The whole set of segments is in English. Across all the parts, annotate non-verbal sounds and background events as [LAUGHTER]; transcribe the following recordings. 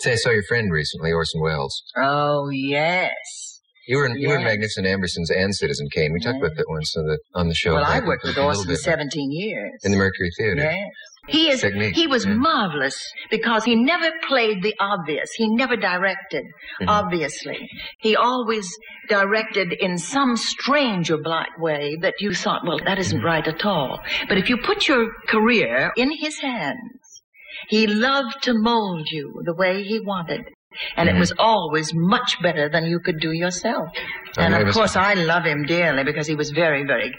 Say, I saw your friend recently, Orson Welles. Oh, yes. You were in, you were in Magnificent Ambersons and Citizen Kane. We talked about that once on the, on the show. Well, I worked with Orson. 17 years. In the Mercury Theater. Yes. He is. Technique, He was yeah. marvelous because he never played the obvious. He never directed Mhm. obviously. He always directed in some strange or black way that you thought, well, that isn't right at all. But if you put your career in his hands, he loved to mold you the way he wanted. And it Mhm. was always much better than you could do yourself. Oh, And of was- course, I love him dearly because he was very, very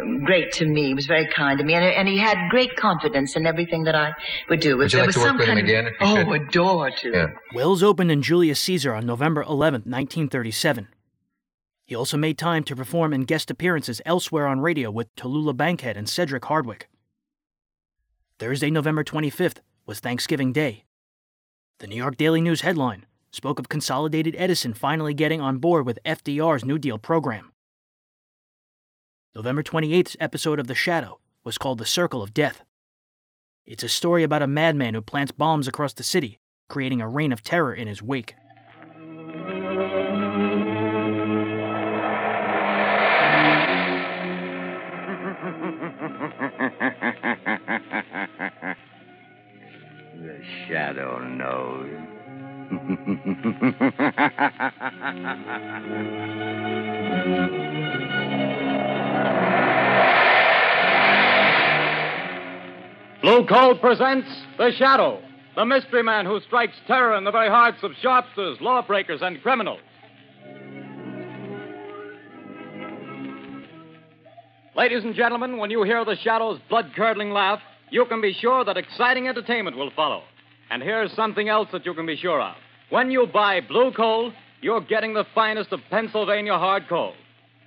um, great to me. He was very kind to me, and, and he had great confidence in everything that I would do. Would you There like was to work with him again if you oh, could? adore to. Yeah. Welles opened in Julius Caesar on November 11, 1937. He also made time to perform in guest appearances elsewhere on radio with Tallulah Bankhead and Cedric Hardwicke. Thursday, November 25th was Thanksgiving Day. The New York Daily News headline spoke of Consolidated Edison finally getting on board with FDR's New Deal program. November 28th's episode of The Shadow was called The Circle of Death. It's a story about a madman who plants bombs across the city, creating a reign of terror in his wake. [LAUGHS] shadow knows. Blue Coal presents The Shadow, the mystery man who strikes terror in the very hearts of sharpsters, lawbreakers, and criminals. Ladies and gentlemen, when you hear The Shadow's blood curdling laugh, you can be sure that exciting entertainment will follow. And here's something else that you can be sure of. When you buy blue coal, you're getting the finest of Pennsylvania hard coal.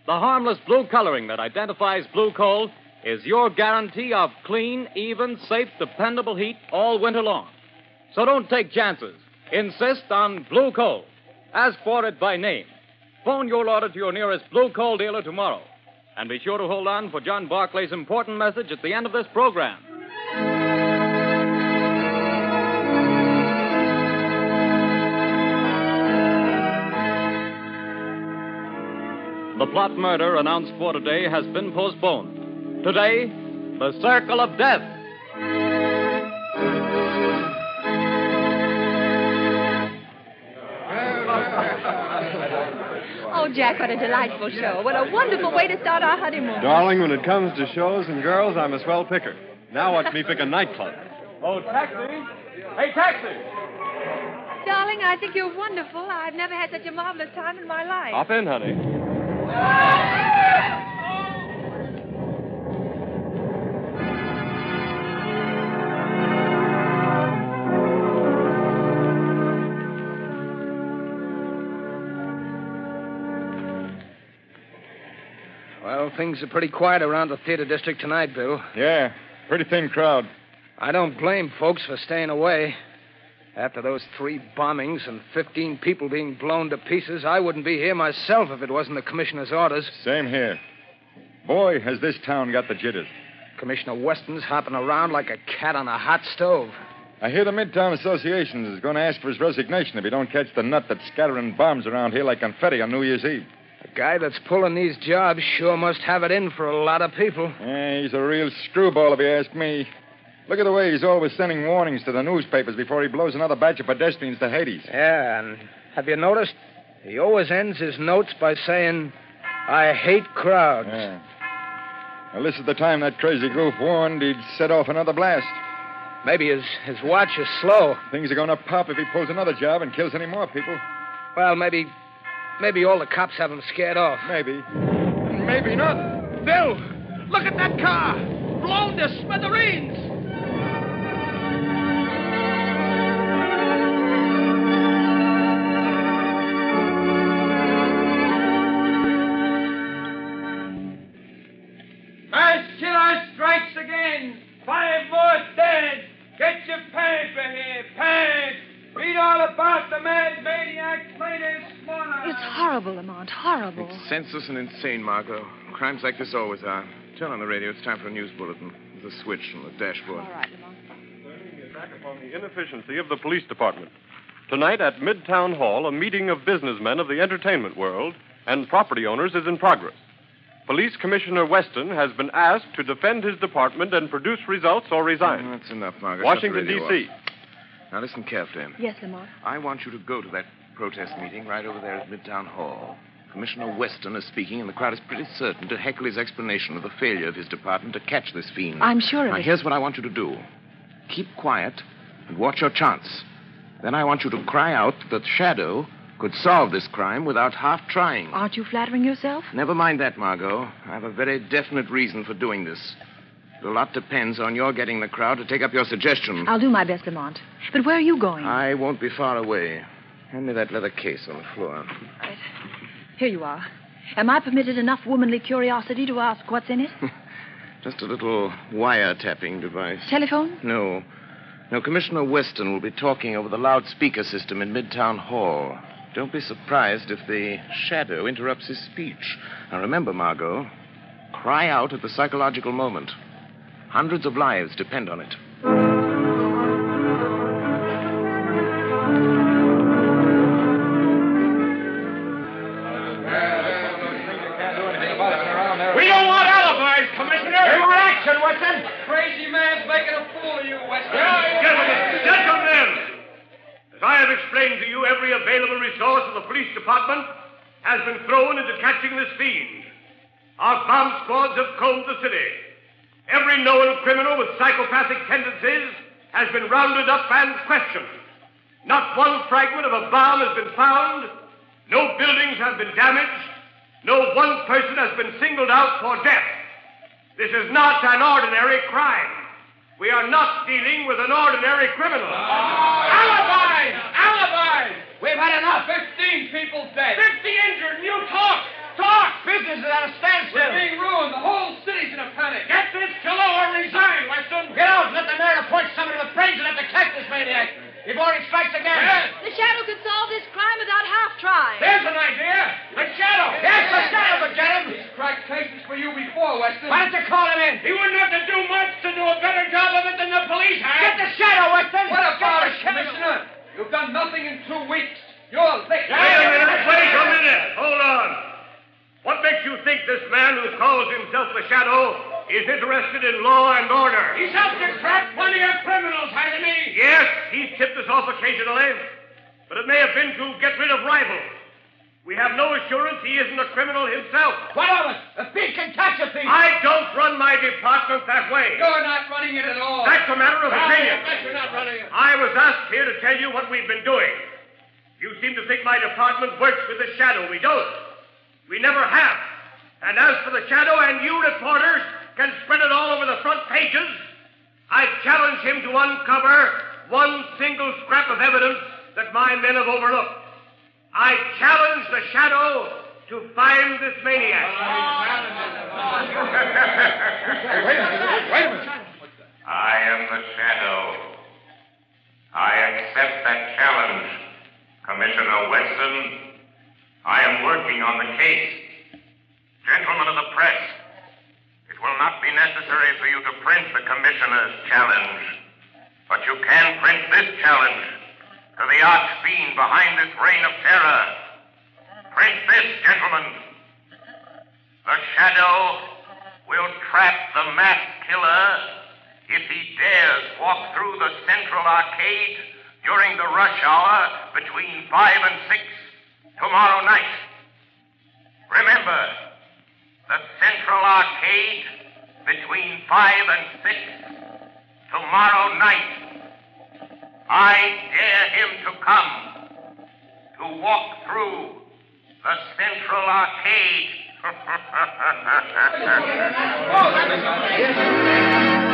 The harmless blue coloring that identifies blue coal is your guarantee of clean, even, safe, dependable heat all winter long. So don't take chances. Insist on blue coal. Ask for it by name. Phone your order to your nearest blue coal dealer tomorrow. And be sure to hold on for John Barclay's important message at the end of this program. The plot murder announced for today has been postponed. Today, the Circle of Death. Oh, Jack, what a delightful show. What a wonderful way to start our honeymoon. Darling, when it comes to shows and girls, I'm a swell picker. Now watch me pick a nightclub. Oh, taxi! Hey, taxi! Darling, I think you're wonderful. I've never had such a marvelous time in my life. Hop in, honey. Well, things are pretty quiet around the theater district tonight, Bill. Yeah, pretty thin crowd. I don't blame folks for staying away. After those three bombings and 15 people being blown to pieces, I wouldn't be here myself if it wasn't the commissioner's orders. Same here. Boy, has this town got the jitters. Commissioner Weston's hopping around like a cat on a hot stove. I hear the Midtown Association is going to ask for his resignation if he don't catch the nut that's scattering bombs around here like confetti on New Year's Eve. The guy that's pulling these jobs sure must have it in for a lot of people. Yeah, he's a real screwball, if you ask me. Look at the way he's always sending warnings to the newspapers before he blows another batch of pedestrians to Hades. Yeah, and have you noticed? He always ends his notes by saying, I hate crowds. Yeah. Well, this is the time that crazy goof warned he'd set off another blast. Maybe his, his watch is slow. Things are going to pop if he pulls another job and kills any more people. Well, maybe. Maybe all the cops have him scared off. Maybe. Maybe not. Bill, look at that car! Blown to smithereens! It's horrible, Lamont. Horrible. It's senseless and insane, Margot. Crimes like this always are. Turn on the radio. It's time for a news bulletin. There's a switch on the dashboard. All right, Lamont. Back upon the inefficiency of the police department. Tonight at Midtown Hall, a meeting of businessmen of the entertainment world and property owners is in progress. Police Commissioner Weston has been asked to defend his department and produce results or resign. That's enough, Margaret. Washington, Shut the radio D.C. Now listen carefully. Yes, Lamont. I want you to go to that protest meeting right over there at Midtown Hall. Commissioner Weston is speaking, and the crowd is pretty certain to heckle his explanation of the failure of his department to catch this fiend. I'm sure of now, it. here's what I want you to do keep quiet and watch your chance. Then I want you to cry out that Shadow could solve this crime without half trying. Aren't you flattering yourself? Never mind that, Margot. I have a very definite reason for doing this. A lot depends on your getting the crowd to take up your suggestion. I'll do my best, Lamont. But where are you going? I won't be far away. Hand me that leather case on the floor. Here you are. Am I permitted enough womanly curiosity to ask what's in it? [LAUGHS] Just a little wiretapping device. Telephone? No. No, Commissioner Weston will be talking over the loudspeaker system in Midtown Hall. Don't be surprised if the shadow interrupts his speech. Now remember, Margot, cry out at the psychological moment. Hundreds of lives depend on it. I have explained to you, every available resource of the police department has been thrown into catching this fiend. Our bomb squads have combed the city. Every known criminal with psychopathic tendencies has been rounded up and questioned. Not one fragment of a bomb has been found. No buildings have been damaged. No one person has been singled out for death. This is not an ordinary crime. We are not dealing with an ordinary criminal. Alibis! Alibis! We've had enough. Fifteen people dead. Fifty injured, and you talk! Talk! Business is at a standstill. We're being ruined. The whole city's in a panic. Get this fellow or resign, Weston. Get out. Let the mayor point somebody to the brains and to catch this maniac. Before he strikes again. The shadow could solve this crime without half trying. There's an idea. The shadow. Yes, the shadow could get him. He's cracked cases for you before, Weston. Why don't you call him in? He wouldn't have to do much to do a better job of it than the police have. Get the shadow, Weston. What about it, Commissioner? You've done nothing in two weeks. You're licked. Wait a minute. Wait a minute. Hold on. What makes you think this man who calls himself the Shadow is interested in law and order? He's helped to trap plenty of criminals, hasn't he? Yes, he's tipped us off occasionally, but it may have been to get rid of rivals. We have no assurance he isn't a criminal himself. What of it? A thief can catch a thief. I don't run my department that way. You're not running it at all. That's a matter of Well, opinion. You're not running it. I was asked here to tell you what we've been doing. You seem to think my department works with the shadow. We don't. We never have. And as for the shadow, and you reporters can spread it all over the front pages, I challenge him to uncover one single scrap of evidence that my men have overlooked. I challenge the shadow to find this maniac. Wait a minute. Wait a minute. I am the shadow. I accept that challenge, Commissioner Weston. I am working on the case. Gentlemen of the press, it will not be necessary for you to print the Commissioner's challenge, but you can print this challenge to the arch fiend behind this reign of terror. Print this, gentlemen. The shadow will trap the mass killer if he dares walk through the central arcade during the rush hour between 5 and 6 tomorrow night. Remember, the central arcade between 5 and 6 tomorrow night. I dare him to come to walk through the central arcade. [LAUGHS]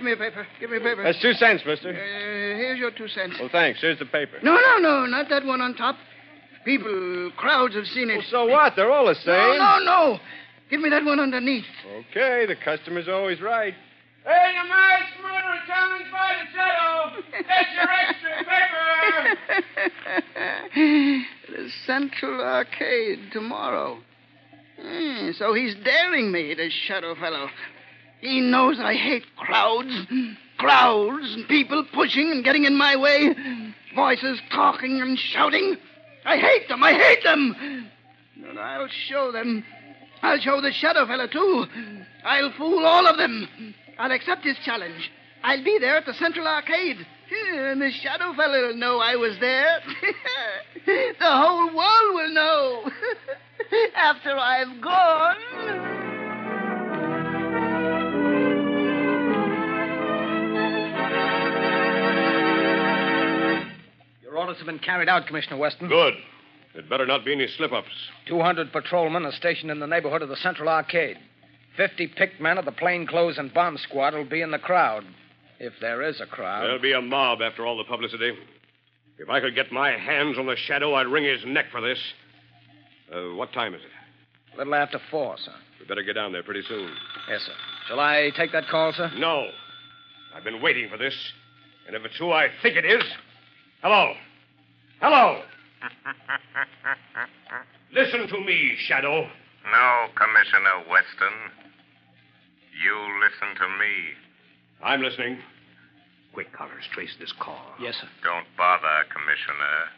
Give me a paper. Give me a paper. That's two cents, mister. Uh, here's your two cents. Well, thanks. Here's the paper. No, no, no, not that one on top. People, crowds have seen it. Well, so what? They're all the same. No, no, no. Give me that one underneath. Okay, the customer's always right. Hey, you mass murderer challenged by the shadow. Get your extra paper. [LAUGHS] the Central Arcade tomorrow. Hmm, so he's daring me, this shadow fellow. He knows I hate crowds. Crowds and people pushing and getting in my way. Voices talking and shouting. I hate them. I hate them. But I'll show them. I'll show the shadow fellow, too. I'll fool all of them. I'll accept his challenge. I'll be there at the Central Arcade. And the shadow fellow will know I was there. [LAUGHS] the whole world will know. [LAUGHS] After I've gone. Orders have been carried out, Commissioner Weston. Good. It better not be any slip ups. 200 patrolmen are stationed in the neighborhood of the Central Arcade. 50 picked men of the plainclothes and bomb squad will be in the crowd. If there is a crowd. There'll be a mob after all the publicity. If I could get my hands on the shadow, I'd wring his neck for this. Uh, what time is it? A little after four, sir. We better get down there pretty soon. Yes, sir. Shall I take that call, sir? No. I've been waiting for this. And if it's who I think it is. Hello. Hello. [LAUGHS] Listen to me, Shadow. No, Commissioner Weston. You listen to me. I'm listening. Quick, Collars, trace this call. Yes, sir. Don't bother, Commissioner.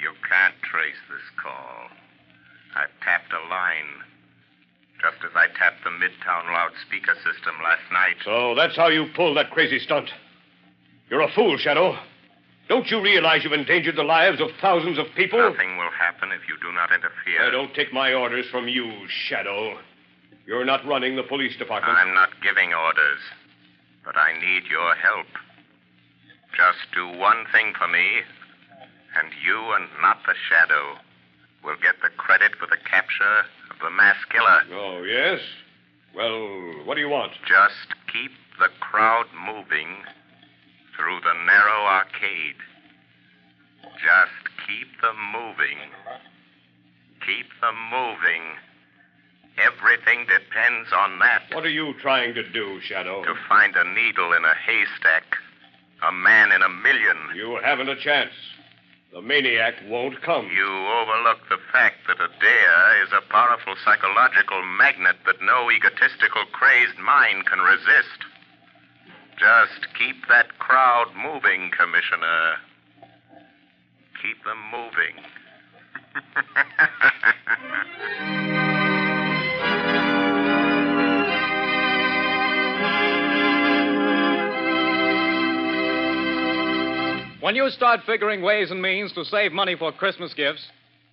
You can't trace this call. I've tapped a line. Just as I tapped the Midtown loudspeaker system last night. So that's how you pulled that crazy stunt. You're a fool, Shadow. Don't you realize you've endangered the lives of thousands of people? Nothing will happen if you do not interfere. I don't take my orders from you, Shadow. You're not running the police department. I'm not giving orders, but I need your help. Just do one thing for me, and you and not the shadow will get the credit for the capture of the mass killer. Oh, yes? Well, what do you want? Just keep the crowd moving through the narrow arcade. Just keep them moving. Keep them moving. Everything depends on that. What are you trying to do, Shadow? To find a needle in a haystack. A man in a million. You haven't a chance. The maniac won't come. You overlook the fact that a dare is a powerful psychological magnet that no egotistical, crazed mind can resist. Just keep that crowd moving, Commissioner. Keep them moving. When you start figuring ways and means to save money for Christmas gifts,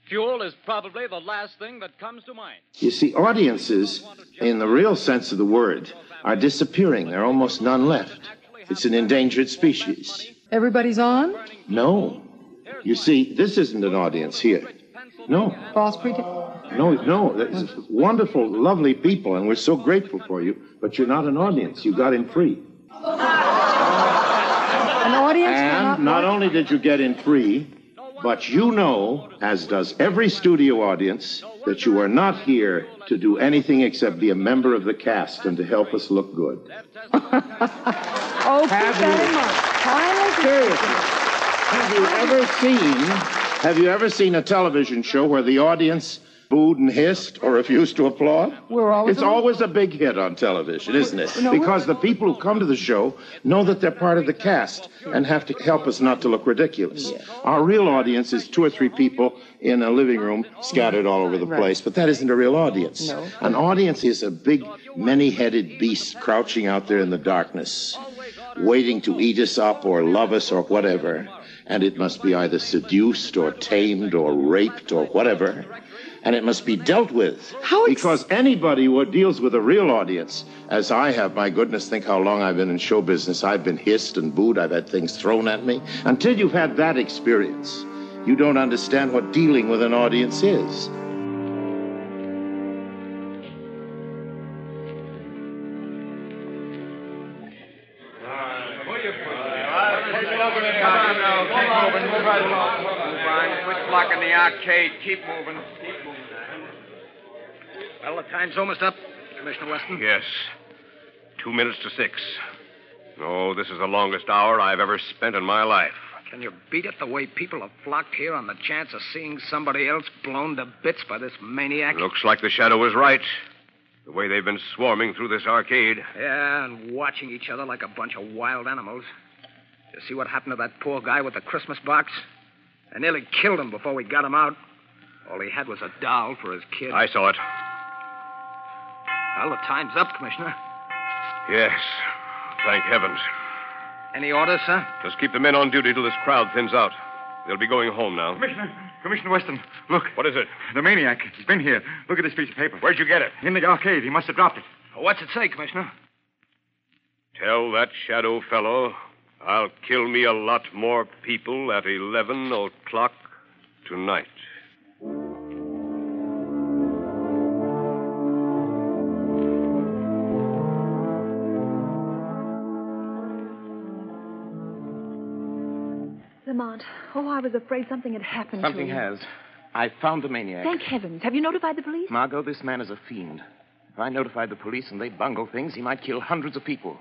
fuel is probably the last thing that comes to mind. You see, audiences, in the real sense of the word, are disappearing. There are almost none left. It's an endangered species. Everybody's on? No. You see, this isn't an audience here. No. False pretense? No, no. There's wonderful, lovely people, and we're so grateful for you, but you're not an audience. You got in free. An audience? And not only did you get in free, but you know, as does every studio audience, that you are not here to do anything except be a member of the cast and to help us look good. Oh, keep that in mind. Finally, Have you ever seen have you ever seen a television show where the audience booed and hissed or refused to applaud? We're always It's always a big hit on television, isn't it? No, Because the people who come to the show know that they're part of the cast and have to help us not to look ridiculous. Our real audience is two or three people in a living room scattered all over the Right. place, but that isn't a real audience. No. An audience is a big, many-headed beast crouching out there in the darkness, waiting to eat us up or love us or whatever. And it must be either seduced or tamed or raped or whatever. And it must be dealt with. How because anybody who deals with a real audience, as I have, my goodness, think how long I've been in show business. I've been hissed and booed. I've had things thrown at me. Until you've had that experience, you don't understand what dealing with an audience is. Arcade. Keep moving. Keep moving. Well, the time's almost up, Commissioner Weston. Yes. Two minutes to six. No, this is the longest hour I've ever spent in my life. Can you beat it the way people have flocked here on the chance of seeing somebody else blown to bits by this maniac? Looks like the shadow was right. The way they've been swarming through this arcade. Yeah, and watching each other like a bunch of wild animals. You see what happened to that poor guy with the Christmas box? I nearly killed him before we got him out. All he had was a doll for his kid. I saw it. Well, the time's up, Commissioner. Yes. Thank heavens. Any orders, sir? Just keep the men on duty till this crowd thins out. They'll be going home now. Commissioner, Commissioner Weston, look. What is it? The maniac. He's been here. Look at this piece of paper. Where'd you get it? In the arcade. He must have dropped it. What's it say, Commissioner? Tell that shadow fellow I'll kill me a lot more people at 11 o'clock tonight. Lamont, oh, I was afraid something had happened Something to him. has. I found the maniac. Thank heavens. Have you notified the police? Margot, this man is a fiend. If I notified the police and they bungle things, he might kill hundreds of people.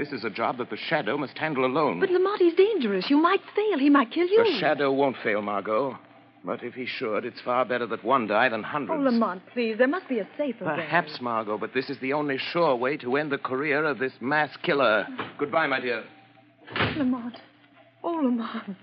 This is a job that the Shadow must handle alone. But Lamont, he's dangerous. You might fail. He might kill you. The Shadow won't fail, Margot. But if he should, it's far better that one die than hundreds. Oh. Lamont, please. There must be a safer way. Perhaps, Margot, but this is the only sure way to end the career of this mass killer. Goodbye, my dear. Lamont. Oh, Lamont.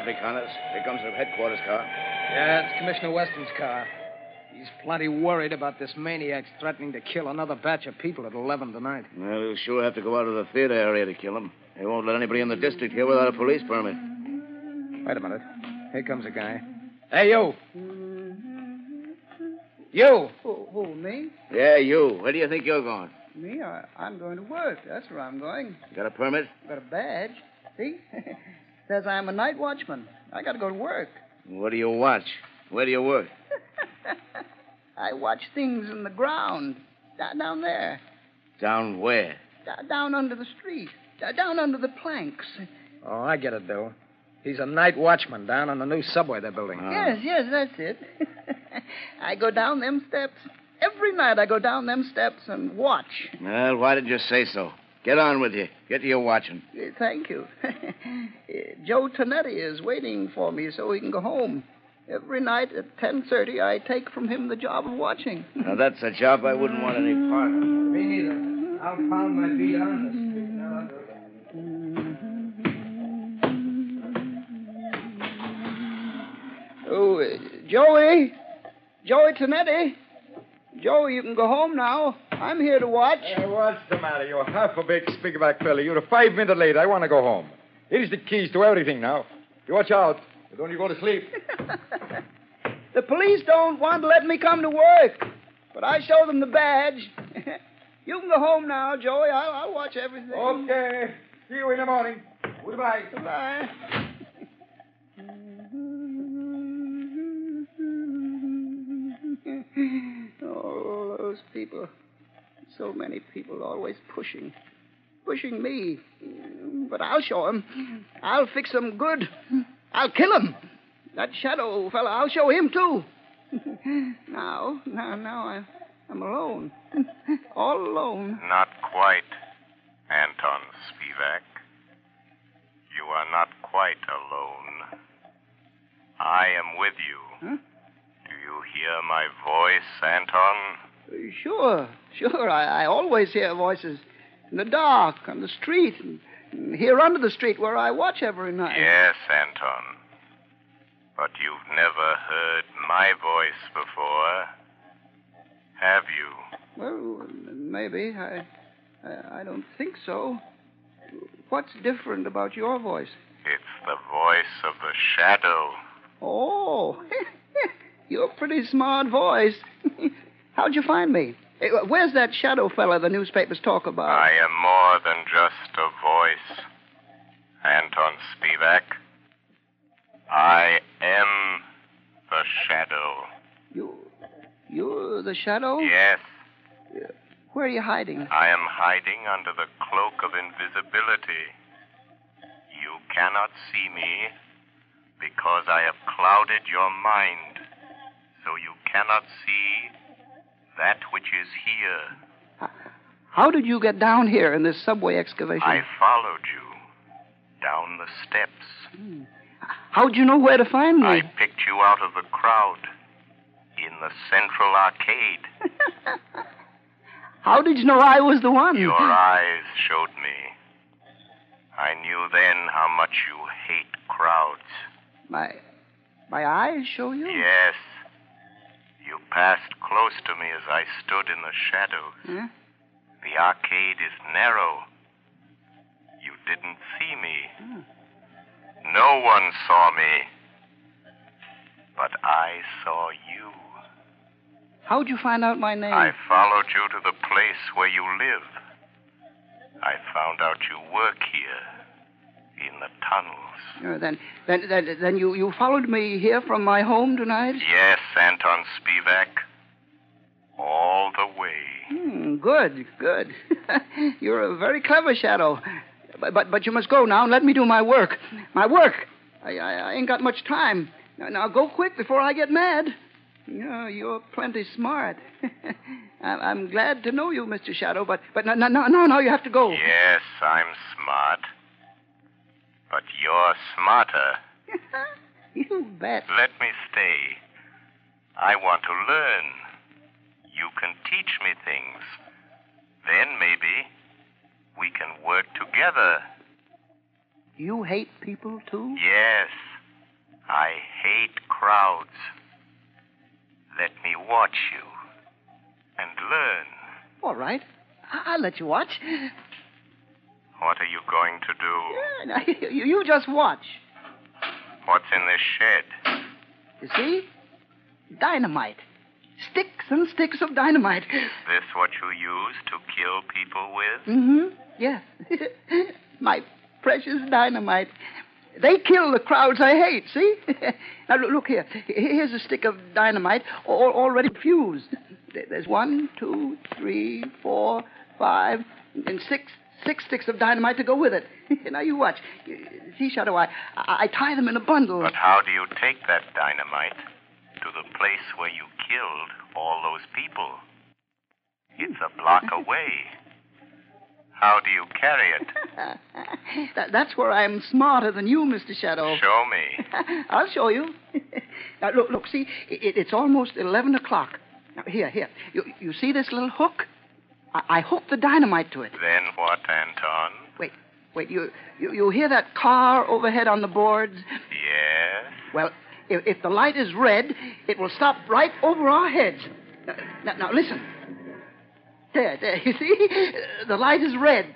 Look lively, Connors. Here comes the headquarters car. Yeah, it's Commissioner Weston's car. He's plenty worried about this maniac threatening to kill another batch of people at 11 tonight. Well, he'll sure have to go out of the theater area to kill him. They won't let anybody in the district here without a police permit. Wait a minute. Here comes a guy. Hey, you. You. Who, who, me? Yeah, you. Where do you think you're going? Me? I, I'm going to work. That's where I'm going. Got a permit? Got a badge. See? [LAUGHS] Says I'm a night watchman. I got to go to work. What do you watch? Where do you work? [LAUGHS] I watch things in the ground. Da- down there. Down where? Da- down under the street. Da- down under the planks. Oh, I get it, Bill. He's a night watchman down on the new subway they're building. Uh-huh. Yes, yes, that's it. [LAUGHS] I go down them steps. Every night I go down them steps and watch. Well, why did you say so? Get on with you. Get to your watching. Uh, Thank you. Uh, [LAUGHS] Joe Tonetti is waiting for me so he can go home. Every night at 10.30, I take from him the job of watching. [LAUGHS] Now, that's a job I wouldn't want any part of. Me neither. I'll pound my feet on the street. Oh, uh, Joey. Joey Tonetti. Joey, you can go home now. I'm here to watch. Hey, what's the matter? You're half a big speakerback fella. You're a five minute late. I want to go home. Here's the keys to everything now. You watch out. Don't you go to sleep. [LAUGHS] The police don't want to let me come to work, but I show them the badge. [LAUGHS] you can go home now, Joey. I'll, I'll watch everything. Okay. See you in the morning. Goodbye. Goodbye. [LAUGHS] oh, those people. So many people always pushing. Pushing me. But I'll show 'em. I'll fix 'em good. I'll kill 'em. That shadow fella, I'll show him, too. now, now, now I, I'm alone. All alone. Not quite, Anton Spivak. You are not quite alone. I am with you. Huh? Do you hear my voice, Anton? Sure, sure. I, I always hear voices in the dark, on the street, and, and here under the street where I watch every night. Yes, Anton. But you've never heard my voice before, have you? Well, maybe. I, I, I don't think so. What's different about your voice? It's the voice of the shadow. Oh, [LAUGHS] you're a pretty smart voice. [LAUGHS] How'd you find me? Eh, Where's that shadow fella the newspapers talk about? I am more than just a voice, Anton Spivak. I am the shadow. You, you're the shadow? Yes. Where are you hiding? I am hiding under the cloak of invisibility. You cannot see me because I have clouded your mind, so you cannot see that which is here. How did you get down here in this subway excavation? I followed you down the steps. How'd you know where to find me? I picked you out of the crowd in the central arcade. [LAUGHS] How did you know I was the one? Your eyes showed me. I knew then how much you hate crowds. My my eyes show you? Yes. You passed close to me as I stood in the shadows. Huh? The arcade is narrow. You didn't see me. Hmm. No one saw me. But I saw you. How'd you find out my name? I followed you to the place where you live. I found out you work here in the tunnels. Uh, then, then, then, then you, you followed me here from my home tonight? Yes, Anton Spivak. All the way. Hmm, good, good. [LAUGHS] You're a very clever shadow. But, but, but you must go now and let me do my work. My work. I, I, I ain't got much time. Now, now go quick before I get mad. Yeah, you're plenty smart. [LAUGHS] I'm glad to know you, Mr. Shadow, but but no no no no you have to go. Yes, I'm smart. But you're smarter. [LAUGHS] You bet. Let me stay. I want to learn. You can teach me things. Then maybe we can work together. You hate people too? Yes, I hate crowds. Let me watch you and learn. All right. I- I'll let you watch. What are you going to do? Now, [LAUGHS] you, you just watch. What's in this shed? You see? Dynamite. Sticks and sticks of dynamite. Is this what you use to kill people with? Mm-hmm. Yes. [LAUGHS] My precious dynamite. They kill the crowds I hate, see? [LAUGHS] now, look, look here. Here's a stick of dynamite all, already fused. There's one, two, three, four, five, and six six sticks of dynamite to go with it. [LAUGHS] now, you watch. See, Shadow, I, I, I tie them in a bundle. But how do you take that dynamite to the place where you killed all those people? It's a block [LAUGHS] away. How do you carry it? [LAUGHS] That- that's where I'm smarter than you, Mr. Shadow. Show me. I'll show you. now, look, look, see, it, it's almost 11 o'clock. Now, here, here. You, you see this little hook? I, I hooked the dynamite to it. Then what, Anton? Wait, wait, you, you, you hear that car overhead on the boards? Yes? Well, if, if the light is red, it will stop right over our heads. Now, now, now listen. There, there, you see? The light is red.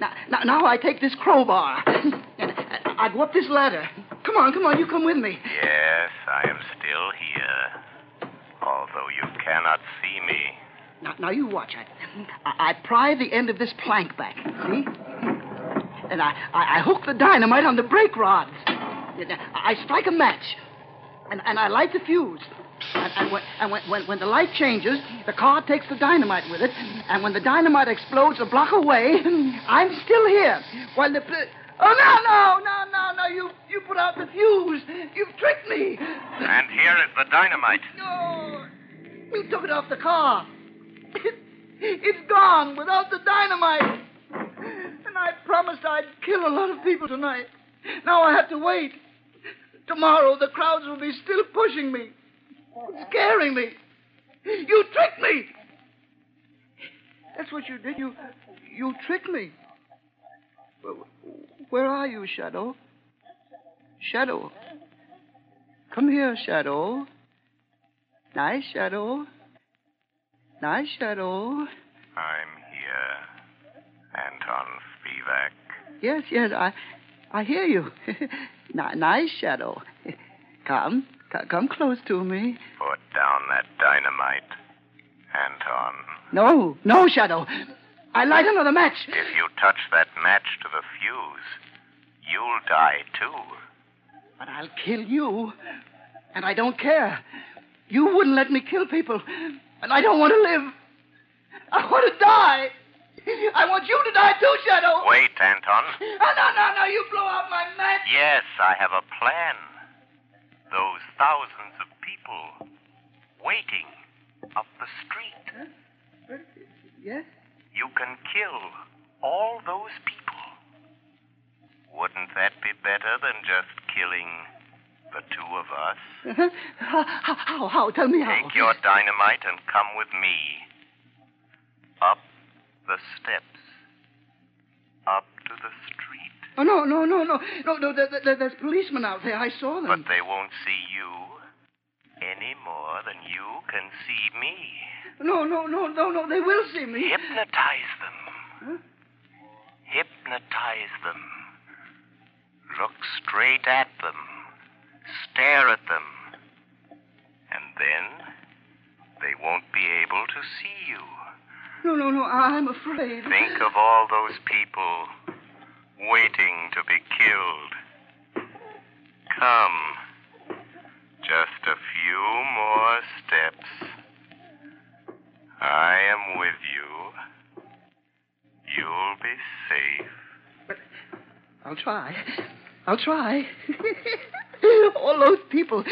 Now, now, now I take this crowbar. And I go up this ladder. Come on, come on, you come with me. Yes, I am still here. Although you cannot see me. Now, now you watch. I, I, I pry the end of this plank back. See? And I, I, I hook the dynamite on the brake rods. Uh, I strike a match. And, and I light the fuse. And, and, when, and when, when, when the light changes, the car takes the dynamite with it. And when the dynamite explodes a block away, [LAUGHS] I'm still here. While the. Oh, no, no, no, no, no. You, you put out the fuse. You've tricked me. And here is the dynamite. No. You took it off the car. [LAUGHS] It's gone without the dynamite. And I promised I'd kill a lot of people tonight. Now I have to wait. Tomorrow the crowds will be still pushing me, scaring me. You tricked me. That's what you did. You, you tricked me. Where- are you, Shadow? Shadow. Come here, Shadow. Nice, Shadow. Nice, Shadow. I'm here. Anton Spivak. Yes, yes, I, I hear you. [LAUGHS] Ni- nice, Shadow. Come, come close to me. Put down that dynamite. Anton, No, no, Shadow. I light another match. if you touch that match to the fuse, you'll die too. But I'll kill you. And I don't care. You wouldn't let me kill people. And I don't want to live. I want to die. I want you to die too, Shadow. Wait, Anton. Oh, no, no, no. You blow out my match. Yes, I have a plan. Those thousands of people waiting up the street. Yes? You can kill all those people. Wouldn't that be better than just killing the two of us? [LAUGHS] How, how, how? Tell me how. Take your dynamite and come with me. Up the steps. Up to the street. Oh, no, no, no, no. No, no, there, there, there's policemen out there. I saw them. But they won't see you any more than you can see me. No, no, no, no, no. They will see me. Hypnotize them. Hypnotize them. Look straight at them. Stare at them. And then they won't be able to see you. No, no, no. I'm afraid. Think of all those people waiting to be killed. Come. Just a few more steps. I am with you. You'll be safe. But I'll try. I'll try. [LAUGHS] [LAUGHS] All those people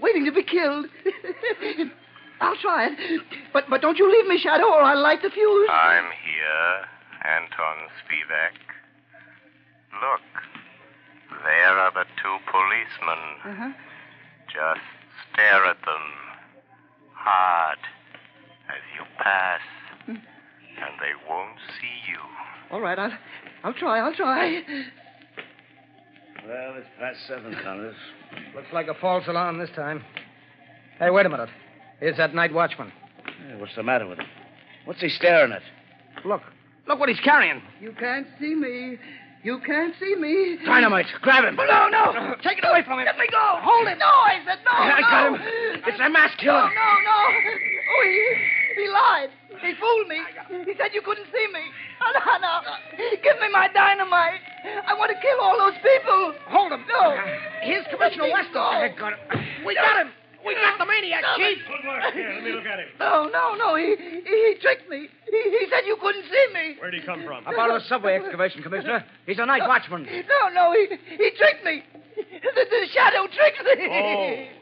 waiting to be killed. [LAUGHS] I'll try it. But but don't you leave me, Shadow, or I'll light the fuse. I'm here, Anton Spivak. Look, there are the two policemen. Uh-huh. Just stare at them hard as you pass, and they won't see you. All right, I'll I'll try. I'll try. Well, it's past seven, Connors. Looks like a false alarm this time. Hey, wait a minute. Here's that night watchman. Hey, what's the matter with him? What's he staring at? Look. Look what he's carrying. You can't see me. You can't see me. Dynamite. Grab him. Oh, no, no. Take it away from him. Let me go. Hold it. No, I said no. I no. got him. It's a mass killer. No, no, no. Oh, he, he lied. He fooled me. He said you couldn't see me. [LAUGHS] No, no, no. Give me my dynamite. I want to kill all those people. Hold him. No. Here's Commissioner Weston. I got him. We got him. We got the maniac, No, Chief. but- Good work. Here, let me look at him. No, no, no. He, he, he tricked me. He, he said you couldn't see me. Where'd he come from? Up out of the subway excavation, Commissioner. He's a night watchman. No, no. He, he tricked me. The, the shadow tricked me. Oh. [LAUGHS]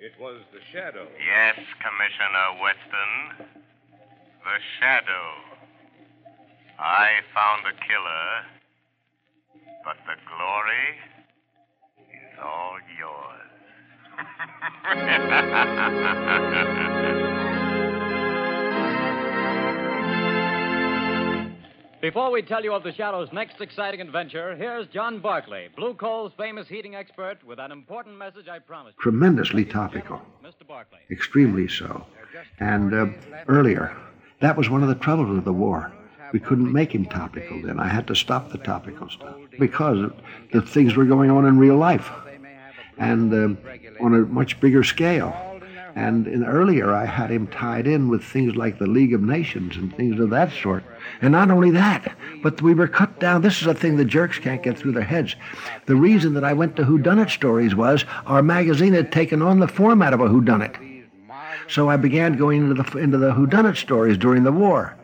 It was the shadow. Yes, Commissioner Weston. The shadow. I found the killer, but the glory is all yours. Before we tell you of the Shadow's next exciting adventure, here's John Barclay, Blue Coal's famous heating expert, with an important message I promised. tremendously topical, Mr. Barclay. extremely so. And uh, earlier, that was one of the troubles of the war. We couldn't make him topical then. I had to stop the topical stuff because the things were going on in real life and uh, on a much bigger scale. And in earlier, I had him tied in with things like the League of Nations and things of that sort. And not only that, but we were cut down. This is a thing the jerks can't get through their heads. The reason that I went to whodunit stories was our magazine had taken on the format of a whodunit. So I began going into the into the whodunit stories during the war.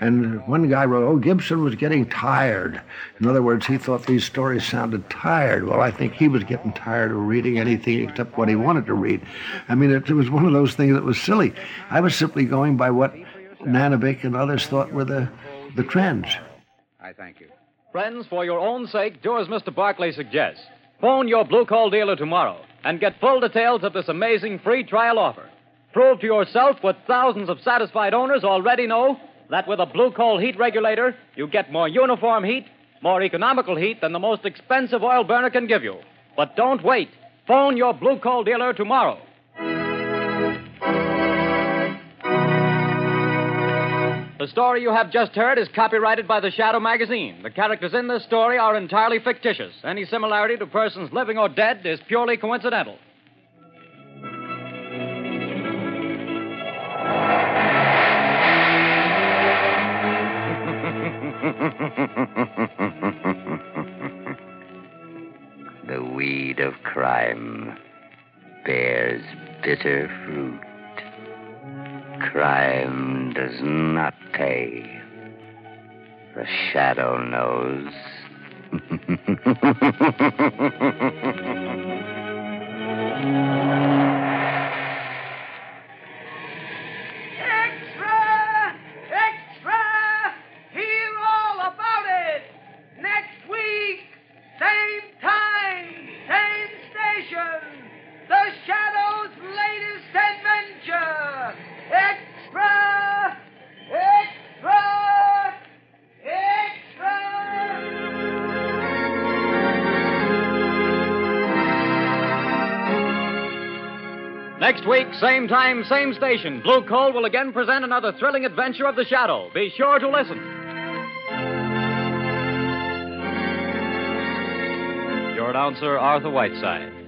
And one guy wrote, "Oh, Gibson was getting tired." In other words, he thought these stories sounded tired. Well, I think he was getting tired of reading anything except what he wanted to read. I mean, it, it was one of those things that was silly. I was simply going by what Nanovic and others thought were the the trends. I thank you. Friends, for your own sake, do as Mr. Barclay suggests. Phone your Blue Coal dealer tomorrow and get full details of this amazing free trial offer. Prove to yourself what thousands of satisfied owners already know that with a Blue Coal heat regulator, you get more uniform heat, more economical heat than the most expensive oil burner can give you. But don't wait. Phone your Blue Coal dealer tomorrow. The story you have just heard is copyrighted by the Shadow magazine. The characters in this story are entirely fictitious. Any similarity to persons living or dead is purely coincidental. [LAUGHS] the weed of crime bears bitter fruit. Crime does not pay. The shadow knows. [LAUGHS] time, same station, Blue Coal will again present another thrilling adventure of the Shadow. Be sure to listen. Your announcer, Arthur Whiteside.